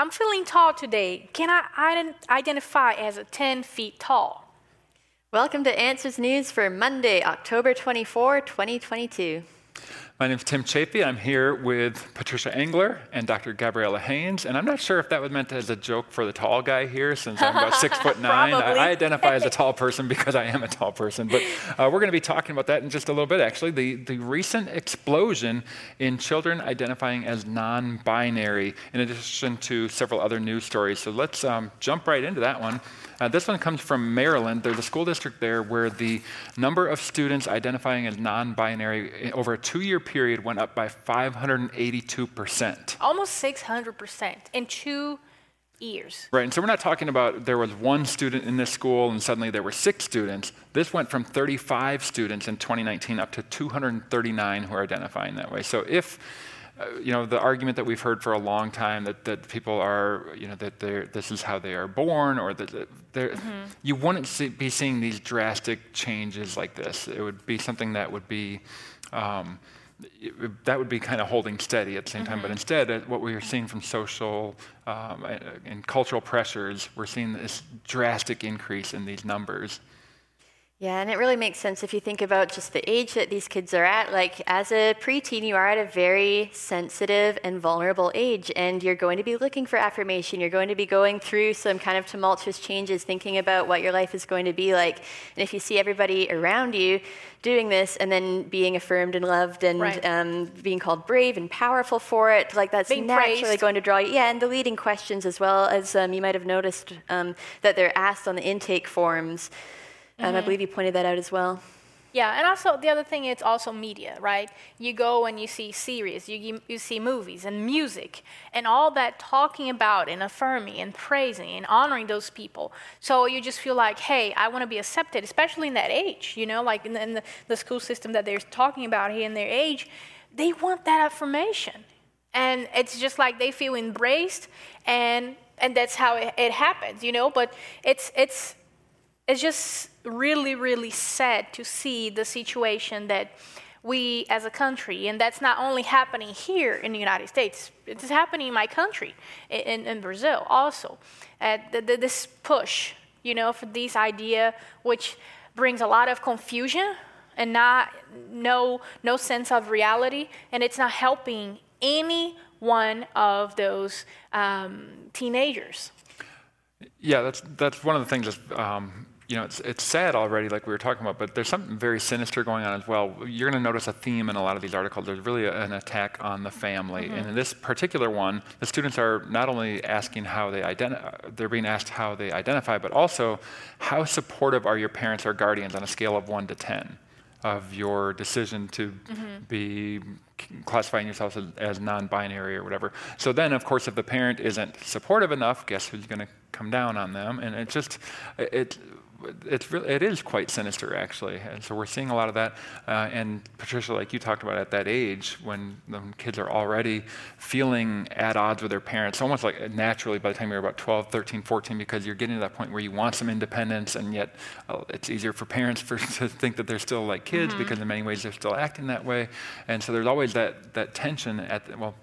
I'm feeling tall today. Can I ident- identify as a 10 feet tall? Welcome to Answers News for Monday, October 24, 2022. My name is Tim Chaffey. I'm here with Patricia Engler and Dr. Gabriela Haynes. And I'm not sure if that was meant as a joke for the tall guy here, since I'm about six foot nine. I, I, identify as a tall person because I am a tall person. But uh, we're going to be talking about that in just a little bit, actually. The, the recent explosion in children identifying as non binary, in addition to several other news stories. So let's um, jump right into that one. Uh, this one comes from Maryland. There's a school district there where the number of students identifying as non binary eh, over a two year period went up by 582%. Almost 600% in two years. Right, and so we're not talking about there was one student in this school and suddenly there were six students. This went from 35 students in 2019 up to 239 who are identifying that way. So if uh, you know, the argument that we've heard for a long time that, that people are, you know, that they're, this is how they are born, or that mm-hmm. you wouldn't see, be seeing these drastic changes like this. It would be something that would be, um, that would be kind of holding steady at the same mm-hmm. time. But mm-hmm. instead, uh, what we are seeing from social um, and cultural pressures, we're seeing this drastic increase in these numbers. Yeah, and it really makes sense if you think about just the age that these kids are at. Like, as a preteen, you are at a very sensitive and vulnerable age, and you're going to be looking for affirmation. You're going to be going through some kind of tumultuous changes, thinking about what your life is going to be like. And if you see everybody around you doing this and then being affirmed and loved and right. um, being called brave and powerful for it, like that's being naturally praised. going to draw you. Yeah, and the leading questions as well, as um, you might have noticed um, that they're asked on the intake forms. Mm-hmm. Um, I believe you pointed that out as well. Yeah, and also the other thing is also media, right? You go and you see series, you, you see movies and music, and all that talking about and affirming and praising and honoring those people. So you just feel like, hey, I want to be accepted, especially in that age, you know, like in, the, in the, the school system that they're talking about here in their age, they want that affirmation. And it's just like they feel embraced, and and that's how it, it happens, you know. But it's it's it's just really, really sad to see the situation that we as a country, and that's not only happening here in the United States, it's happening in my country, in, in Brazil also. Uh, the, the, this push, you know, for this idea, which brings a lot of confusion and not no no sense of reality, and it's not helping any one of those um, teenagers. Yeah, that's that's one of the things that um, you know, it's, it's sad already, like we were talking about, but there's something very sinister going on as well. You're going to notice a theme in a lot of these articles. There's really a, an attack on the family. Mm-hmm. And in this particular one, the students are not only asking how they identify, they're being asked how they identify, but also how supportive are your parents or guardians on a scale of 1 to 10 of your decision to mm-hmm. be classifying yourself as, as non-binary or whatever. So then, of course, if the parent isn't supportive enough, guess who's going to come down on them? And it just, it, it's really, it is quite sinister, actually. And so we're seeing a lot of that. Uh, and Patricia, like you talked about at that age, when the kids are already feeling at odds with their parents, almost like naturally by the time you're about 12, 13, 14, because you're getting to that point where you want some independence, and yet uh, it's easier for parents for, to think that they're still like kids mm-hmm. because in many ways they're still acting that way. And so there's always that, that tension at, the, well,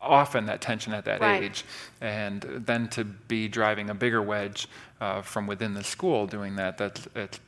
often that tension at that right. age. And then to be driving a bigger wedge uh, from within the school doing that, that's, it's,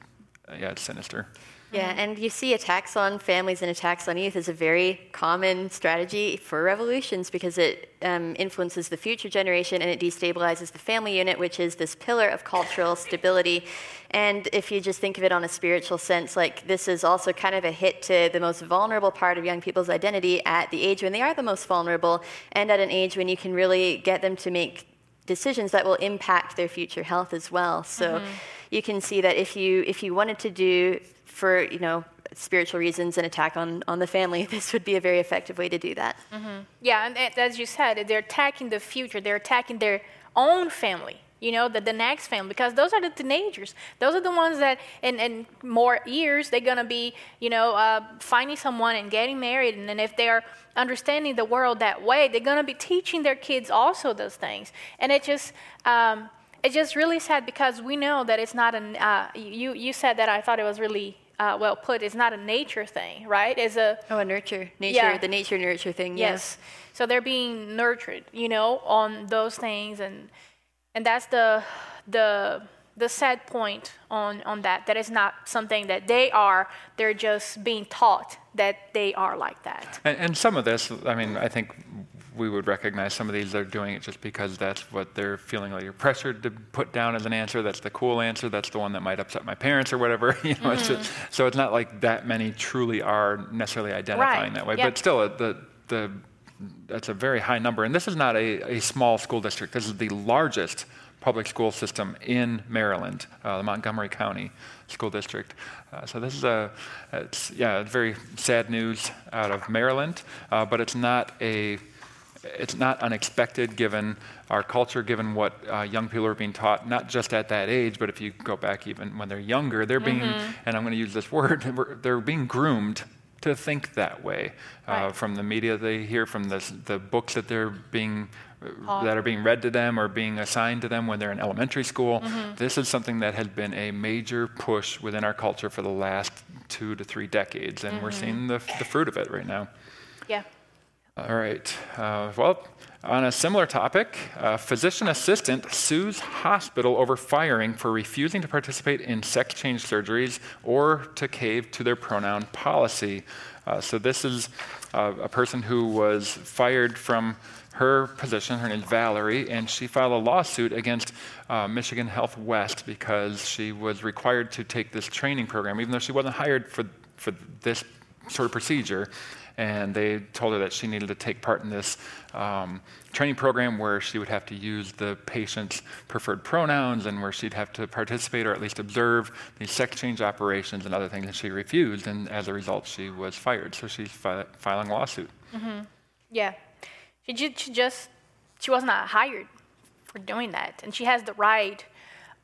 yeah, it's sinister. Yeah, and you see attacks on families and attacks on youth as a very common strategy for revolutions because it um, influences the future generation and it destabilizes the family unit, which is this pillar of cultural stability. And if you just think of it on a spiritual sense, like this is also kind of a hit to the most vulnerable part of young people's identity at the age when they are the most vulnerable and at an age when you can really get them to make decisions that will impact their future health as well. So mm-hmm. you can see that if you if you wanted to do for you know spiritual reasons an attack on, on the family, this would be a very effective way to do that. Mm-hmm. Yeah, and as you said, they're attacking the future. They're attacking their own family. You know, the, the next family, because those are the teenagers. Those are the ones that, in, in more years, they're going to be, you know, uh, finding someone and getting married. And then if they're understanding the world that way, they're going to be teaching their kids also those things. And it just, um, it's just really sad because we know that it's not an. Uh, you you said that I thought it was really uh, well put. It's not a nature thing, right? It's a Oh, a nurture, nature, Yeah. the nature nurture thing. yeah. yes. So they're being nurtured, you know, on those things, and and that's the the the sad point on on that. That is not something that they are. They're just being taught that they are like that. And, and some of this, I mean, I think we would recognize some of these are doing it just because that's what they're feeling like you're pressured to put down as an answer. That's the cool answer. That's the one that might upset my parents or whatever. You know, it's just, so it's not like that many truly are necessarily identifying Right, that way. yeah. But still, uh, the the that's a very high number. And this is not a, a small school district. This is the largest public school system in Maryland, uh, the Montgomery County School District. Uh, so this is a, it's, yeah, very sad news out of Maryland, uh, but it's not a, it's not unexpected given our culture, given what uh, young people are being taught, not just at that age, but if you go back even when they're younger, they're being, and I'm going to use this word, they're- being groomed to think that way uh, Right. from the media they hear, from the, the books that they're being that are being read to them or being assigned to them when they're in elementary school. Mm-hmm. This is something that has been a major push within our culture for the last two to three decades, and we're Mm-hmm. seeing the, the fruit of it right now. Yeah. All right. Uh, well, on a similar topic, a physician assistant sues hospital over firing for refusing to participate in sex change surgeries or to cave to their pronoun policy. Uh, so this is uh, a person who was fired from her position. Her name is Valerie, and she filed a lawsuit against uh, Michigan Health West because she was required to take this training program, even though she wasn't hired for for this sort of procedure and they told her that she needed to take part in this um, training program where she would have to use the patient's preferred pronouns and where she'd have to participate or at least observe these sex change operations and other things, and she refused, and as a result, she was fired. So she's fi- filing a lawsuit. Yeah. She, she just, she was not hired for doing that. And she has the right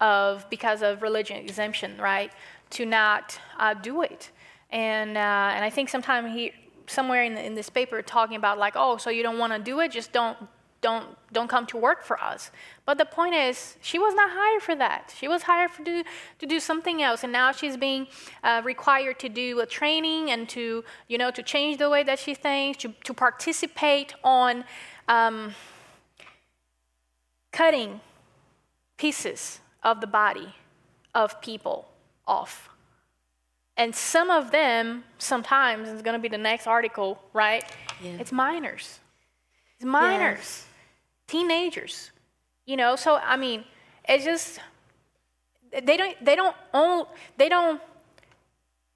of, because of religion exemption, right, to not uh, do it. And, uh, and I think sometimes he, somewhere in, the, in this paper talking about like, oh, so you don't want to do it, just don't, don't, don't come to work for us. But the point is, she was not hired for that. She was hired for do, to do something else, and now she's being uh, required to do a training and to, you know, to change the way that she thinks, to, to participate on um, cutting pieces of the body of people off. And some of them, sometimes, it's going to be the next article, right? Yeah. It's minors. It's minors, teenagers. You know, so I mean, it's just they don't they don't on, they don't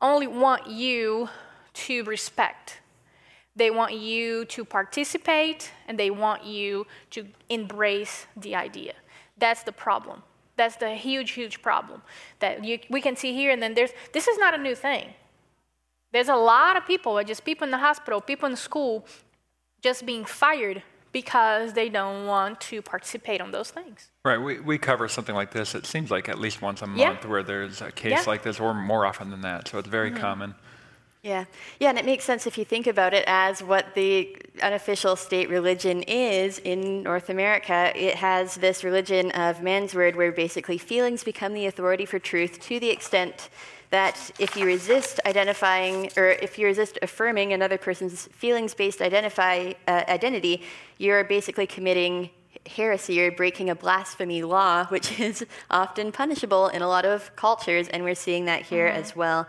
only want you to respect. They want you to participate and they want you to embrace the idea. That's the problem. That's the huge, huge problem that you, we can see here. And then there's this is not a new thing. There's a lot of people, just people in the hospital, people in school, just being fired because they don't want to participate on those things. Right. We, we cover something like this, it seems like at least once a Yeah. month, where there's a case Yeah. like this, or more often than that. So it's very mm-hmm. common. Yeah. Yeah, and it makes sense if you think about it as what the unofficial state religion is in North America. It has this religion of man's word where basically feelings become the authority for truth to the extent that if you resist identifying or if you resist affirming another person's feelings based identify uh, identity, you're basically committing heresy or breaking a blasphemy law, which is often punishable in a lot of cultures, and we're seeing that here as well.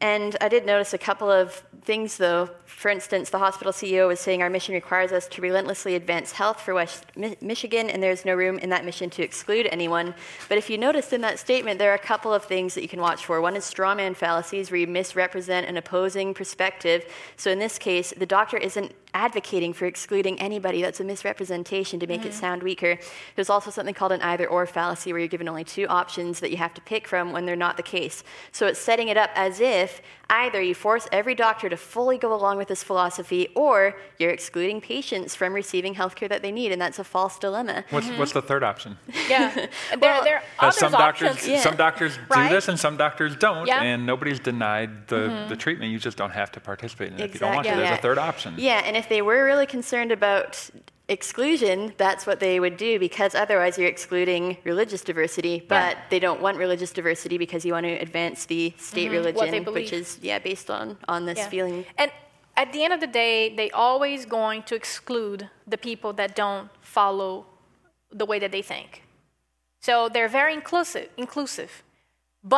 And I did notice a couple of things, though. For instance, the hospital CEO was saying our mission requires us to relentlessly advance health for West Mi- Michigan, and there's no room in that mission to exclude anyone. But if you noticed in that statement, there are a couple of things that you can watch for. One is straw man fallacies, where you misrepresent an opposing perspective. So in this case, the doctor isn't advocating for excluding anybody. That's a misrepresentation to make it mm-hmm. sound weaker. There's also something called an either or fallacy, where you're given only two options that you have to pick from when they're not the case. So it's setting it up as if either you force every doctor to fully go along with this philosophy, or you're excluding patients from receiving healthcare that they need, and that's a false dilemma. What's, what's the third option? Yeah, there, Well, there are Uh, other some doctors, options. Yeah. some doctors do Right? this and some doctors don't, Yeah. and nobody's denied the, the treatment. You just don't have to participate in it if you don't want to. Exactly, There's yeah. a third option. Yeah, and if they were really concerned about exclusion, that's what they would do because otherwise you're excluding religious diversity. But Yeah. they don't want religious diversity because you want to advance the state Mm-hmm. Religion, which is yeah based on on this Yeah. feeling. And at the end of the day, they always going to exclude the people that don't follow the way that they think. So they're very inclusive, inclusive,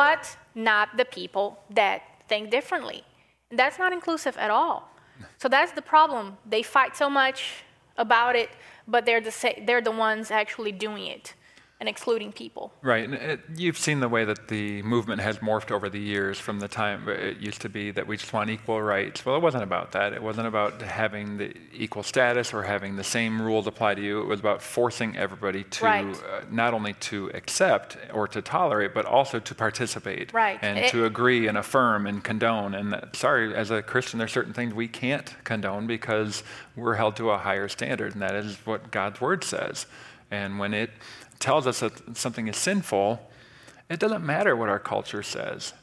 but not the people that think differently. And that's not inclusive at all. So that's the problem. They fight so much about it, but they're the they're the ones actually doing it and excluding people. Right, and it, you've seen the way that the movement has morphed over the years from the time it used to be that we just want equal rights. Well, it wasn't about that. It wasn't about having the equal status or having the same rules apply to you. It was about forcing everybody to Right. uh, not only to accept or to tolerate, but also to participate Right. and It- to agree and affirm and condone. And that, sorry, as a Christian, there's certain things we can't condone because we're held to a higher standard, and that is what God's word says. And when it tells us that something is sinful, it doesn't matter what our culture says.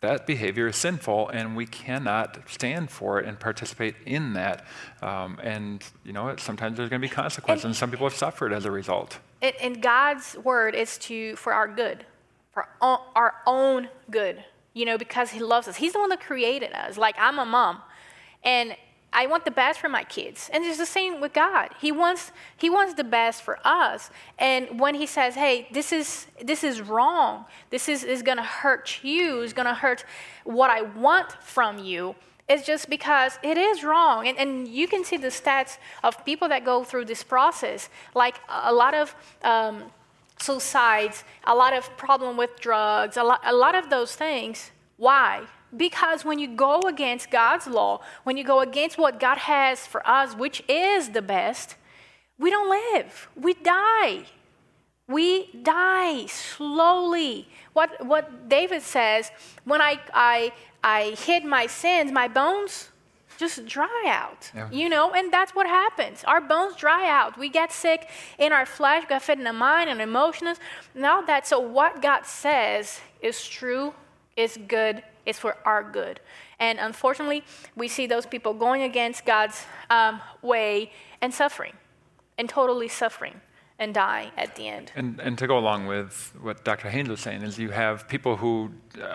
That behavior is sinful, and we cannot stand for it and participate in that. Um, and you know, sometimes there's going to be consequences, and, some people have suffered as a result. And, and God's word is to for our good, for our own good. You know, because He loves us. He's the one that created us. Like I'm a mom, and I want the best for my kids. And it's the same with God. He wants He wants the best for us. And when He says, "Hey, this is this is wrong. This is is gonna hurt you. Is gonna hurt what I want from you." It's just because it is wrong. And, and you can see the stats of people that go through this process. Like a a lot of um, suicides, a lot of problem with drugs, a lot, a lot of those things. Why? Because when you go against God's law, when you go against what God has for us, which is the best, we don't live. We die. We die slowly. What, what David says, when I, I, I hid my sins, my bones just dry out. Yeah. You know, and that's what happens. Our bones dry out. We get sick in our flesh, get fit in the mind and emotions. Now that, so what God says is true, is good, is for our good. And unfortunately, we see those people going against God's um, way and suffering, and totally suffering, and die at the end. And, and to go along with what Dr. Haynes was saying is you have people who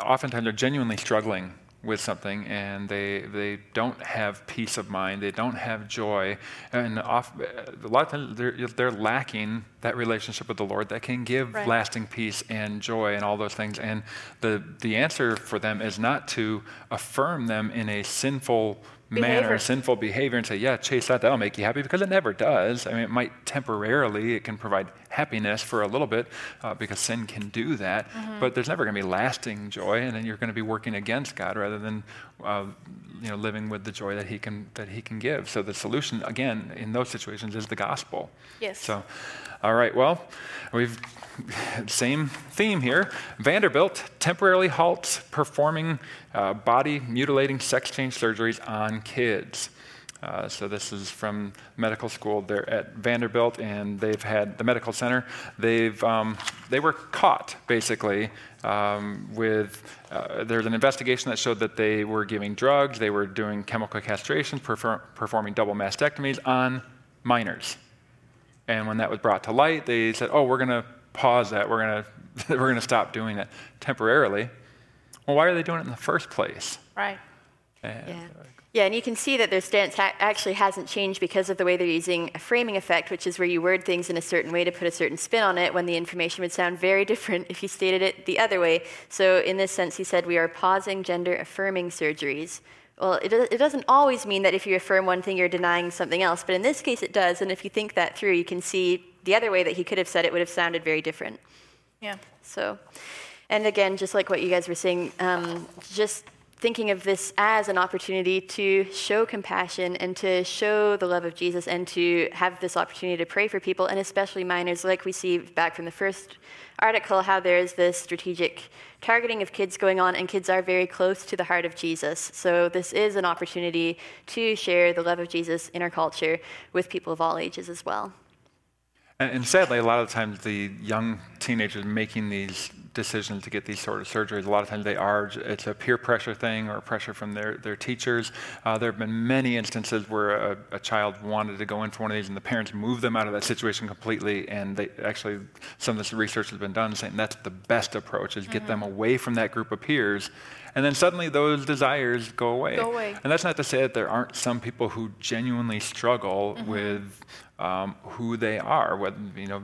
oftentimes are genuinely struggling with something and they, they don't have peace of mind, they don't have joy, and off, a lot of times they're, they're lacking that relationship with the Lord that can give Right. lasting peace and joy and all those things. And the, the answer for them is not to affirm them in a sinful manner, sinful behavior, and say, yeah, chase that, that'll make you happy, because it never does. I mean, it might temporarily, it can provide happiness for a little bit, uh, because sin can do that, but there's never going to be lasting joy, and then you're going to be working against God rather than, uh, you know, living with the joy that He can that He can give. So the solution, again, in those situations, is the gospel. Yes. So, all right. Well, we've same theme here. Vanderbilt temporarily halts performing uh, body mutilating sex change surgeries on kids. Uh, so this is from medical school. They're at Vanderbilt, and they've had the medical center. They've um, they were caught basically um, with. Uh, there's an investigation that showed that they were giving drugs, they were doing chemical castration, perfor- performing double mastectomies on minors. And when that was brought to light, they said, "Oh, we're going to pause that. We're going to we're going to stop doing it temporarily." Well, why are they doing it in the first place? Right. And, Yeah. Yeah, and you can see that their stance ha- actually hasn't changed because of the way they're using a framing effect, which is where you word things in a certain way to put a certain spin on it when the information would sound very different if you stated it the other way. So, in this sense, he said, We are pausing gender affirming surgeries. Well, it, it doesn't always mean that if you affirm one thing, you're denying something else, but in this case, it does. And if you think that through, you can see the other way that he could have said it would have sounded very different. Yeah. So, and again, just like what you guys were saying, um, just thinking of this as an opportunity to show compassion and to show the love of Jesus and to have this opportunity to pray for people, and especially minors, like we see back from the first article, how there's this strategic targeting of kids going on, and kids are very close to the heart of Jesus. So, this is an opportunity to share the love of Jesus in our culture with people of all ages as well. And sadly, a lot of times the young teenagers making these decisions to get these sort of surgeries. A lot of times they are, it's a peer pressure thing or pressure from their, their teachers. Uh, there have been many instances where a, a, child wanted to go in for one of these and the parents moved them out of that situation completely. And they actually, some of this research has been done saying that's the best approach is get mm-hmm. them away from that group of peers. And then suddenly those desires go away. Go away. And that's not to say that there aren't some people who genuinely struggle mm-hmm. with um, who they are. Whether, you know,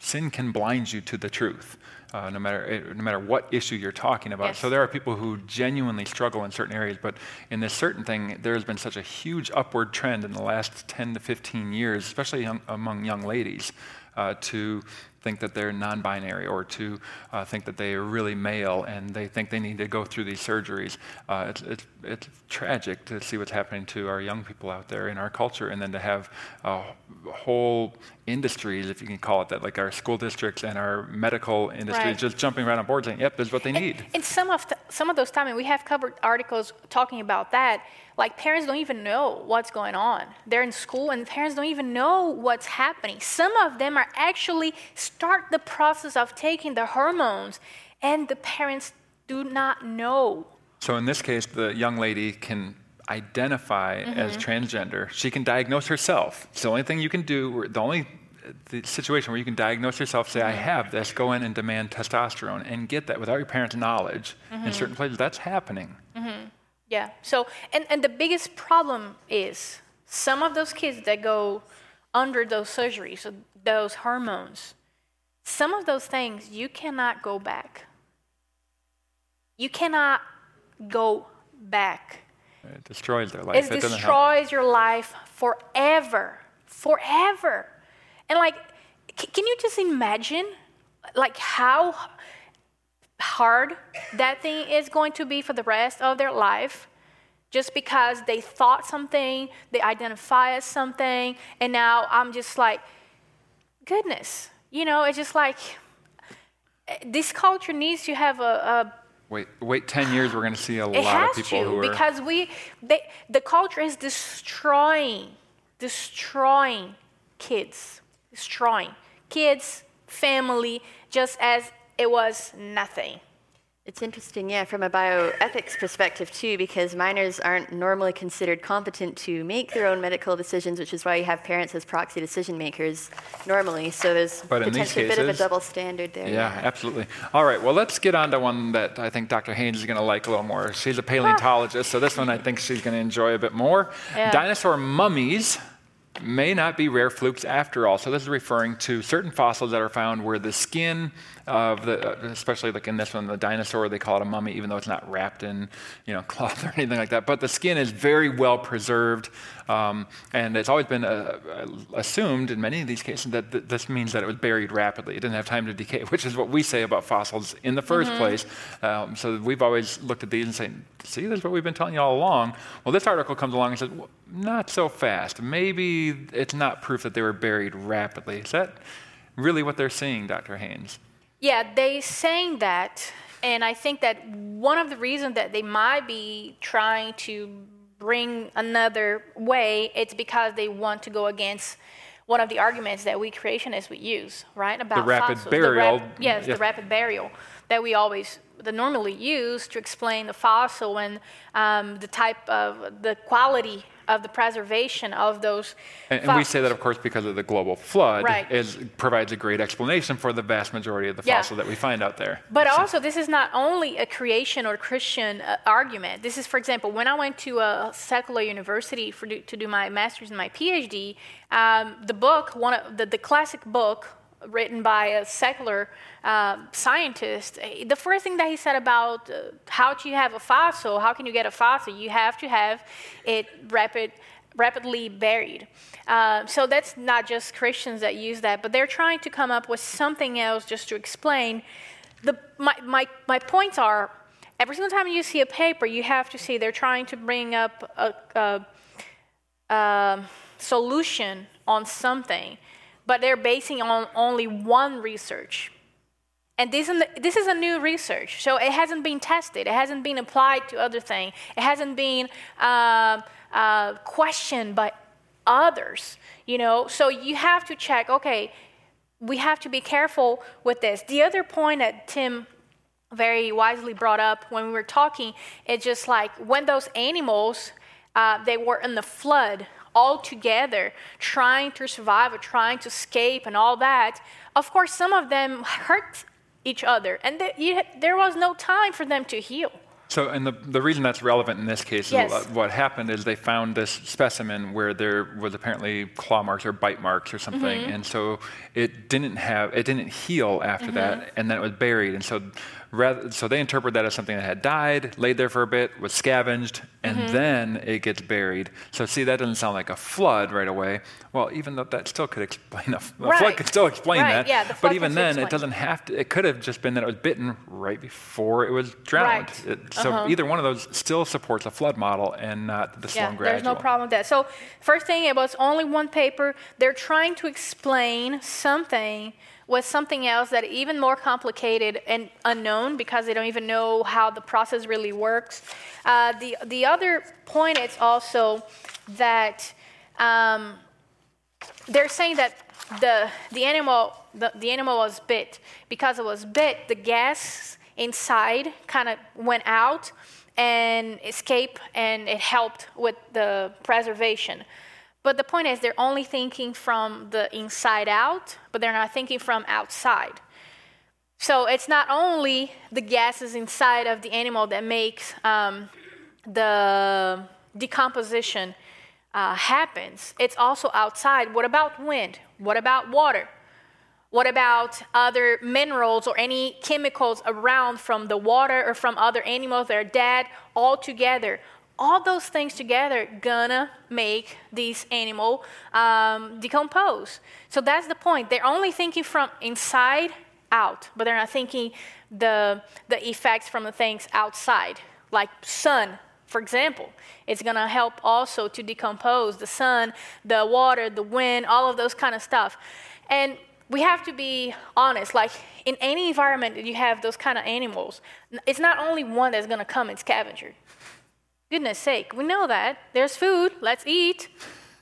sin can blind you to the truth uh, no, matter, no matter what issue you're talking about. Yes. So there are people who genuinely struggle in certain areas, but in this certain thing, there has been such a huge upward trend in the last 10 to 15 years, especially young, among young ladies, uh, to think that they're non binary or to uh, think that they are really male and they think they need to go through these surgeries. Uh, it's, it's, it's, tragic to see what's happening to our young people out there in our culture and then to have uh, whole industries, if you can call it that, like our school districts and our medical industries right. just jumping right on board saying, yep, this is what they and, need. And some of, the, some of those times, we have covered articles talking about that like parents don't even know what's going on. They're in school and parents don't even know what's happening. Some of them are actually start the process of taking the hormones and the parents do not know. So in this case the young lady can identify mm-hmm. as transgender. She can diagnose herself. It's the only thing you can do the only the situation where you can diagnose yourself, say, I mm-hmm. have this, go in and demand testosterone and get that without your parents' knowledge mm-hmm. in certain places. That's happening. Mm-hmm. Yeah. So, and, and the biggest problem is some of those kids that go under those surgeries, those hormones, some of those things you cannot go back. You cannot go back. It destroys their life. It, it destroys your life forever. Forever. And like, c- can you just imagine like how hard that thing is going to be for the rest of their life just because they thought something, they identify as something, and now I'm just like, goodness, you know, it's just like this culture needs to have a, a Wait, wait 10 years, we're going to see a lot of people to, who are. Because we, they, the culture is destroying, destroying kids, destroying kids, family, just as it was nothing. It's interesting, yeah, from a bioethics perspective too, because minors aren't normally considered competent to make their own medical decisions, which is why you have parents as proxy decision makers normally. So there's but potentially a bit of a double standard there. Yeah, yeah, absolutely. All right, well, let's get on to one that I think Dr. Haynes is going to like a little more. She's a paleontologist, so this one I think she's going to enjoy a bit more. Yeah. Dinosaur mummies may not be rare flukes after all. So this is referring to certain fossils that are found where the skin of the, uh, especially like in this one, the dinosaur, they call it a mummy, even though it's not wrapped in, you know, cloth or anything like that. But the skin is very well preserved, um, and it's always been uh, uh, assumed in many of these cases that th- this means that it was buried rapidly. It didn't have time to decay, which is what we say about fossils in the 1st mm-hmm. place. Um, so we've always looked at these and say, see, this is what we've been telling you all along. Well, this article comes along and says, well, not so fast. Maybe it's not proof that they were buried rapidly. Is that really what they're seeing, Dr. Haynes? Yeah, they saying that, and I think that one of the reasons that they might be trying to bring another way, it's because they want to go against one of the arguments that we creationists would use, right? About the rapid fossils. burial. The rap- yes, the rapid burial that we always that normally use to explain the fossil and um, the type of the quality of the preservation of those. And, and we say that, of course, because of the global flood, right. is provides a great explanation for the vast majority of the yeah. fossil that we find out there. But so. also, this is not only a creation or Christian uh, argument. This is, for example, when I went to a secular university for do, to do my master's and my PhD, um, the book, one of the, the classic book written by a secular uh, scientist, the first thing that he said about uh, how you have a fossil, how can you get a fossil, you have to have it rapid, rapidly buried. Uh, so that's not just Christians that use that, but they're trying to come up with something else just to explain. The, my, my, my points are every single time you see a paper, you have to see they're trying to bring up a, a, a solution on something but they're basing on only one research. And this, this is a new research, so it hasn't been tested. It hasn't been applied to other things. It hasn't been uh, uh, questioned by others. You know, so you have to check. Okay, we have to be careful with this. The other point that Tim very wisely brought up when we were talking is just like when those animals uh, they were in the flood all together, trying to survive or trying to escape and all that. Of course, some of them hurt each other, and th- you, there was no time for them to heal. So, and the, the reason that's relevant in this case Yes. is what happened is they found this specimen where there was apparently claw marks or bite marks or something, Mm-hmm. and so it didn't have it didn't heal after that, and then it was buried, and so rather so they interpret that as something that had died, laid there for a bit, was scavenged, and Mm-hmm. then it gets buried. So see, that doesn't sound like a flood right away. Well, even though that still could explain a, a flood could still explain Right, that, yeah, the but even then, still it doesn't have to. It could have just been that it was bitten right before it was drowned. Right. It- so either one of those still supports a flood model and not the slow Yeah, and gradual. there's no problem with that. So, first thing, it was only one paper. They're trying to explain something with something else that even more complicated and unknown because they don't even know how the process really works. Uh, the the other point is also that um, they're saying that the the animal the, the animal was bit because it was bit the gas inside kind of went out and escaped and it helped with the preservation but the point is they're only thinking from the inside out but they're not thinking from outside so it's not only the gases inside of the animal that makes um, the decomposition uh, happens. It's also outside. What about wind? What about water? What about other minerals or any chemicals around from the water or from other animals that are dead all together? All those things together gonna make this animal um, decompose. So that's the point. They're only thinking from inside out, but they're not thinking the the effects from the things outside, like sun, for example. It's gonna help also to decompose the sun, the water, the wind, all of those kind of stuff. And we have to be honest, like in any environment that you have those kind of animals, it's not only one that's gonna come and scavenger. Goodness sake, we know that. There's food, let's eat,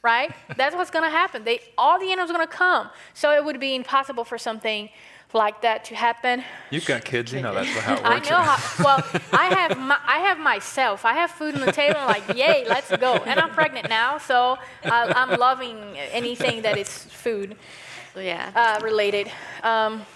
right? That's what's gonna happen. They all the animals are gonna come. So it would be impossible for something like that to happen. You've got kids, you know that's how it I know how. Well, I have my, I have myself. I have food on the table. I'm like, yay, let's go. And I'm pregnant now, so I, I'm loving anything that is food yeah. uh, related. Um,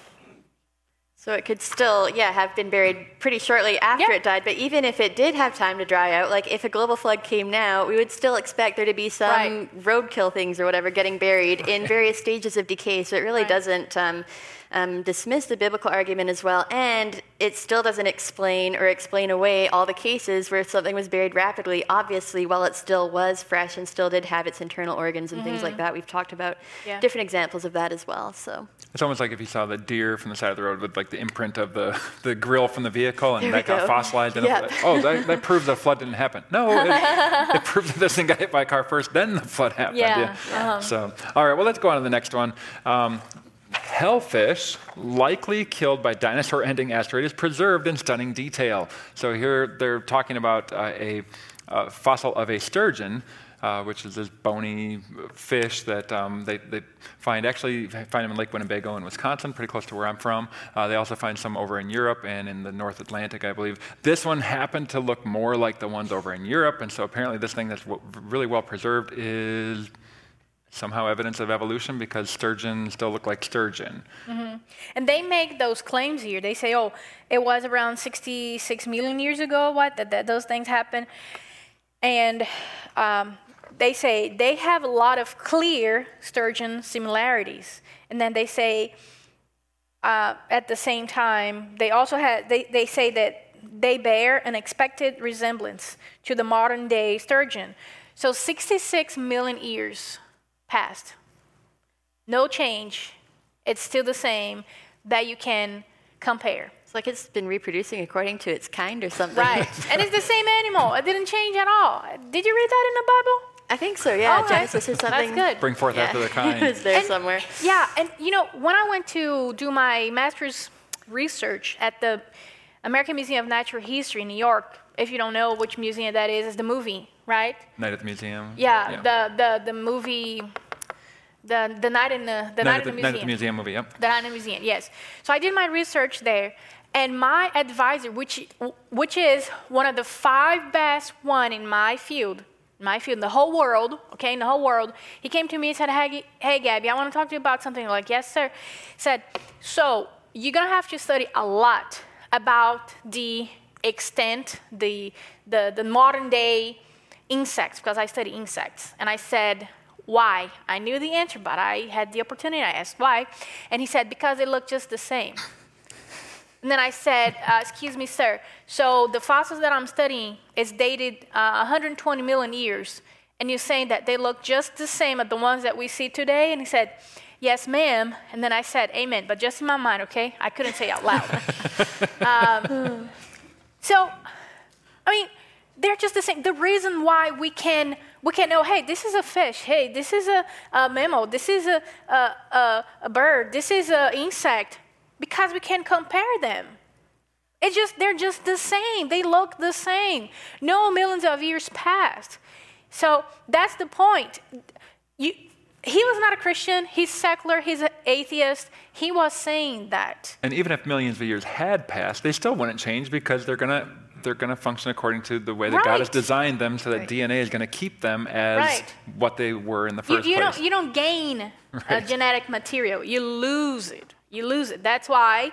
So it could still, yeah, have been buried pretty shortly after Yeah. it died. But even if it did have time to dry out, like if a global flood came now, we would still expect there to be some Right. roadkill things or whatever getting buried in various stages of decay. So it really Right. doesn't um, um, dismiss the biblical argument as well, and it still doesn't explain or explain away all the cases where something was buried rapidly. Obviously, while it still was fresh and still did have its internal organs and things like that, we've talked about Mm-hmm. Yeah. different examples of that as well. So. It's almost like if you saw the deer from the side of the road with like the imprint of the, the grill from the vehicle and There that we got go. fossilized. And Yep. it, oh, that, that proves the flood didn't happen. No, it, it proves that this thing got hit by a car first, then the flood happened. Yeah, uh-huh. So, all right, well, let's go on to the next one. Um, Hellfish, likely killed by dinosaur ending asteroid, is preserved in stunning detail. So here they're talking about uh, a uh, fossil of a sturgeon, uh, which is this bony fish that um, they, they find actually find them in Lake Winnebago in Wisconsin, pretty close to where I'm from. Uh, they also find some over in Europe and in the North Atlantic, I believe. This one happened to look more like the ones over in Europe, and so apparently this thing that's w- really well preserved is somehow evidence of evolution because sturgeon still look like sturgeon. and they make those claims here. They say, oh, it was around 66 million years ago, what, that, that those things happened. And um, they say they have a lot of clear sturgeon similarities. And then they say, uh, at the same time, they also had, they, they say that they bear an expected resemblance to the modern day sturgeon. So 66 million years passed. No change. It's still the same that you can compare. It's like it's been reproducing according to its kind or something. Right. and it's the same animal. It didn't change at all. Did you read that in the Bible? I think so, yeah. Okay. Genesis or something. That's good. Bring forth Yeah. after the kind. it's there And- somewhere. Yeah, and you know, when I went to do my master's research at the American Museum of Natural History in New York, if you don't know which museum that is, it's the movie, right? Night at the museum. Yeah, the the the movie the, the night in the, the Night night, at the, the Night at museum. the museum movie. Yep. The Night in the Museum, yes. So I did my research there, and my advisor, which which is one of the five best one in my field, my field, in the whole world, okay, in the whole world, he came to me and said, "Hey, hey Gabby, I want to talk to you about something." I'm like, yes, sir. He Said, so you're gonna have to study a lot about the extent, the the, the modern day insects, because I study insects, and I said. Why? I knew the answer, but I had the opportunity. I asked why. And he said, because they look just the same. And then I said, uh, excuse me, sir. So the fossils that I'm studying is dated uh, 120 million years. And you're saying that they look just the same as the ones that we see today? And he said, yes, ma'am. And then I said, amen, but just in my mind, okay? I couldn't say out loud. um, so, I mean, they're just the same. The reason why we can we can know, hey, this is a fish. Hey, this is a, a mammal. This is a, a, a, a bird. This is an insect, because we can compare them. It's just they're just the same. They look the same. No millions of years passed. So that's the point. You, he was not a Christian. He's secular. He's an atheist. He was saying that. And even if millions of years had passed, they still wouldn't change because they're gonna they're gonna function according to the way that God has designed them, so that Right. DNA is gonna keep them as Right. what they were in the You, first you place. don't you don't gain uh, Right. genetic material. You lose it. You lose it. That's why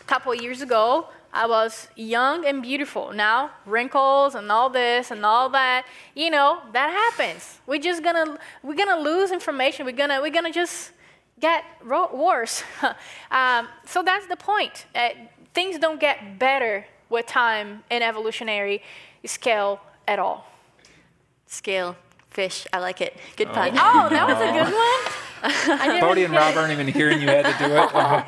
a couple of years ago I was young and beautiful. Now wrinkles and all this and all that. You know that happens. We're just gonna we're gonna lose information. We're gonna we're gonna just get ro- worse. um, so that's the point. Uh, things don't get better with time in evolutionary scale at all. Scale, fish, I like it. Good pun. Oh, that was a good one. I didn't Bodie and Rob aren't even hearing you had to do it. Oh.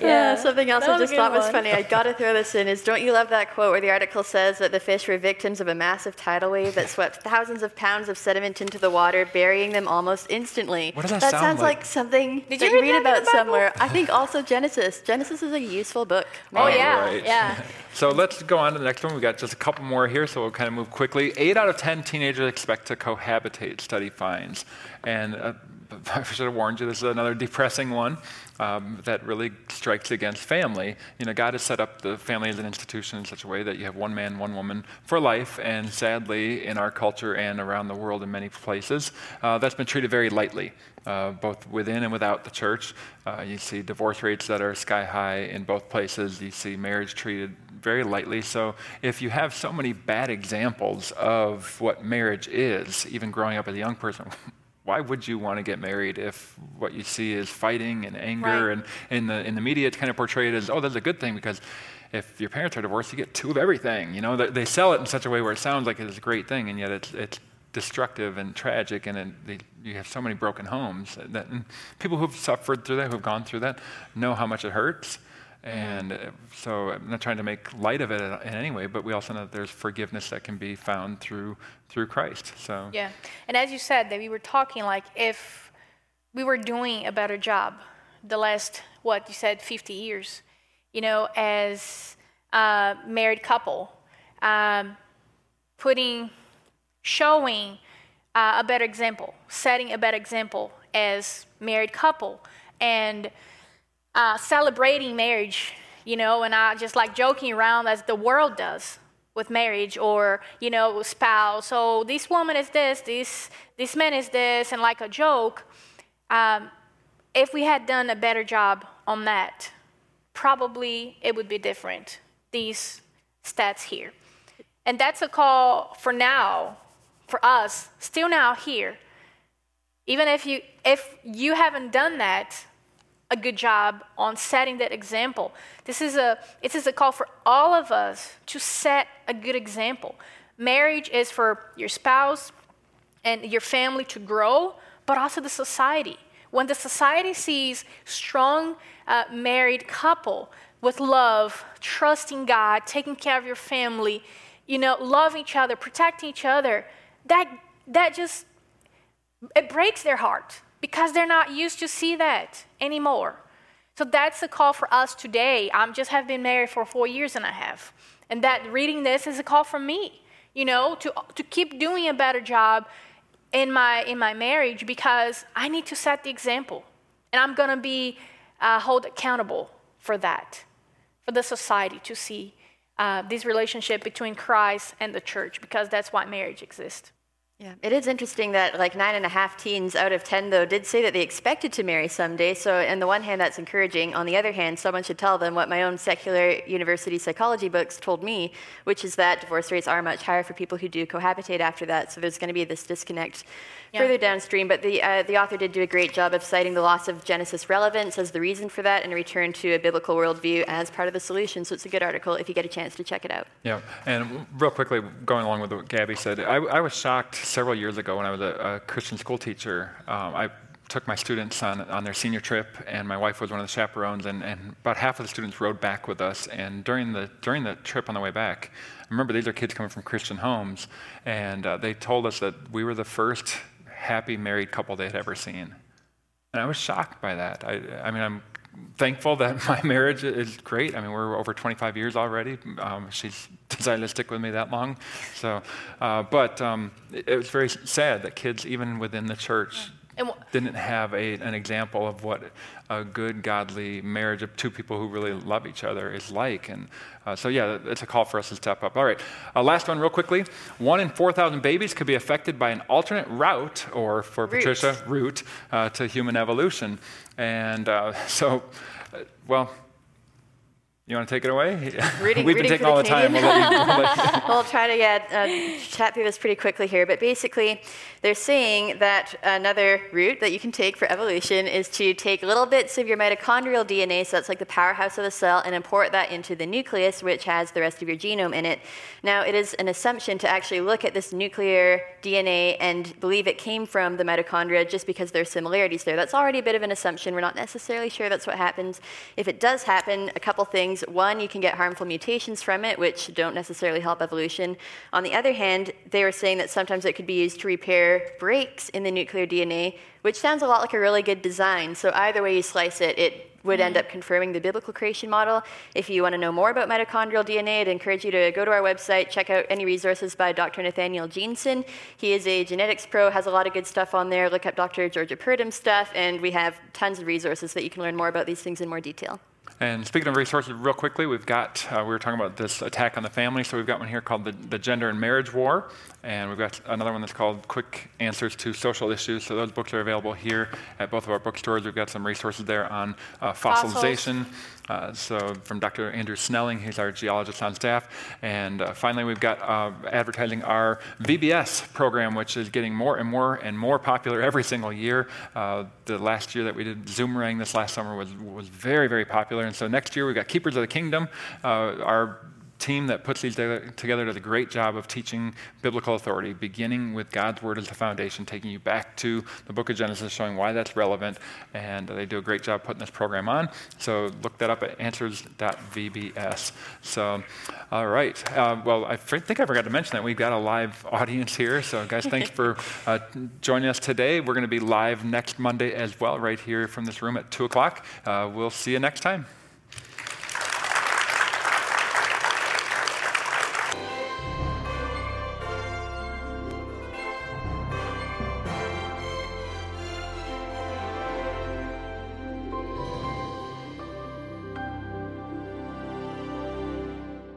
Yeah, something else that I just good thought was funny. I got to throw this in. Is don't you love that quote where the article says that the fish were victims of a massive tidal wave that swept thousands of pounds of sediment into the water, burying them almost instantly. What does that that sound sounds like? like, something Did that you you read read that about somewhere. I think also Genesis. Genesis is a useful book. Oh, man. yeah, right. yeah. So let's go on to the next one. We've got just a couple more here, so we'll kind of move quickly. Eight out of 10 teenagers expect to cohabitate, study finds. And uh, I should have warned you, this is another depressing one um, that really strikes against family. You know, God has set up the family as an institution in such a way that you have one man, one woman for life, and sadly, in our culture and around the world in many places, uh, that's been treated very lightly. Uh, both within and without the church. Uh, you see divorce rates that are sky high in both places. You see marriage treated very lightly. So, if you have so many bad examples of what marriage is, even growing up as a young person, why would you want to get married if what you see is fighting and anger? Right. And in the, in the media, it's kind of portrayed as, oh, that's a good thing because if your parents are divorced, you get two of everything. You know, they, they sell it in such a way where it sounds like it's a great thing, and yet it's, it's destructive and tragic, and it, they, you have so many broken homes. That, and people who've suffered through that, who've gone through that, know how much it hurts. And uh, so I'm not trying to make light of it in in any way, but we also know that there's forgiveness that can be found through through Christ. So Yeah. And as you said, that we were talking like if we were doing a better job the last, what you said, 50 years, you know, as a married couple, um, putting, showing uh, a better example, setting a better example as married couple, and uh, celebrating marriage, you know, and I just like joking around as the world does with marriage or, you know, spouse. So this woman is this, this, this man is this, and like a joke. Um, if we had done a better job on that, probably it would be different, these stats here. And that's a call for now, for us, still now here. Even if you, if you haven't done that, a good job on setting that example. This is a this is a call for all of us to set a good example. Marriage is for your spouse and your family to grow, but also the society. When the society sees strong uh, married couple with love, trusting God, taking care of your family, you know, loving each other, protecting each other, that that just it breaks their heart because they're not used to see that anymore. So that's the call for us today. I am just have been married for four years and a half, and that reading this is a call from me. You know, to to keep doing a better job in my in my marriage because I need to set the example, and I'm gonna be uh, hold accountable for that, for the society to see uh, this relationship between Christ and the church because that's why marriage exists. Yeah, it is interesting that like nine and a half teens out of ten, though, did say that they expected to marry someday. So, on the one hand, that's encouraging. On the other hand, someone should tell them what my own secular university psychology books told me, which is that divorce rates are much higher for people who do cohabitate after that. So, there's going to be this disconnect yeah. further downstream. But the, uh, the author did do a great job of citing the loss of Genesis relevance as the reason for that and a return to a biblical worldview as part of the solution. So, it's a good article if you get a chance to check it out. Yeah, and real quickly, going along with what Gabby said, I, I was shocked several years ago when I was a, a Christian school teacher. Um, I took my students on, on their senior trip, and my wife was one of the chaperones, and, and about half of the students rode back with us. And during the, during the trip on the way back, remember these are kids coming from Christian homes, and uh, they told us that we were the first happy married couple they had ever seen. And I was shocked by that. I, I mean, I'm thankful that my marriage is great. I mean, we're over 25 years already. Um, she's decided to stick with me that long. So, uh, but um, it, it, was very sad that kids, even within the church, didn't have a, an example of what a good, godly marriage of two people who really love each other is like. And uh, so, yeah, it's a call for us to step up. All right, uh, last one, real quickly. One in 4,000 babies could be affected by an alternate route, or for route. Patricia, route uh, to human evolution. And uh, so, uh, well, you want to take it away? Reading, We've been taking all the, the time. We'll, you, we'll, try to yeah, uh, chat through this pretty quickly here. But basically, they're saying that another route that you can take for evolution is to take little bits of your mitochondrial DNA, so that's like the powerhouse of the cell, and import that into the nucleus, which has the rest of your genome in it. Now, it is an assumption to actually look at this nuclear DNA and believe it came from the mitochondria just because there are similarities there. That's already a bit of an assumption. We're not necessarily sure that's what happens. If it does happen, a couple things things. One, you can get harmful mutations from it, which don't necessarily help evolution. On the other hand, they were saying that sometimes it could be used to repair breaks in the nuclear DNA, which sounds a lot like a really good design. So either way you slice it, it would end mm-hmm. up confirming the biblical creation model. If you want to know more about mitochondrial DNA, I'd encourage you to go to our website, check out any resources by Dr. Nathaniel Jeanson. He is a genetics pro, has a lot of good stuff on there. Look up Dr. Georgia Purdom stuff, and we have tons of resources that you can learn more about these things in more detail. And speaking of resources, real quickly, we've got, uh, we were talking about this attack on the family, so we've got one here called the, the Gender and Marriage War, and we've got another one that's called Quick Answers to Social Issues. So those books are available here at both of our bookstores. We've got some resources there on uh, fossilization. Uh, so from Dr. Andrew Snelling, he's our geologist on staff. And uh, finally, we've got uh, advertising our VBS program, which is getting more and more and more popular every single year. Uh, the last year that we did Zoomerang this last summer was, was very, very popular. And so next year, we've got Keepers of the Kingdom. Uh, our team that puts these together does a great job of teaching biblical authority, beginning with God's word as the foundation, taking you back to the book of Genesis, showing why that's relevant. And they do a great job putting this program on. So look that up at answers.vbs. So, all right. Uh, well, I think I forgot to mention that we've got a live audience here. So, guys, thanks for uh, joining us today. We're going to be live next Monday as well, right here from this room at 2 o'clock. Uh, we'll see you next time.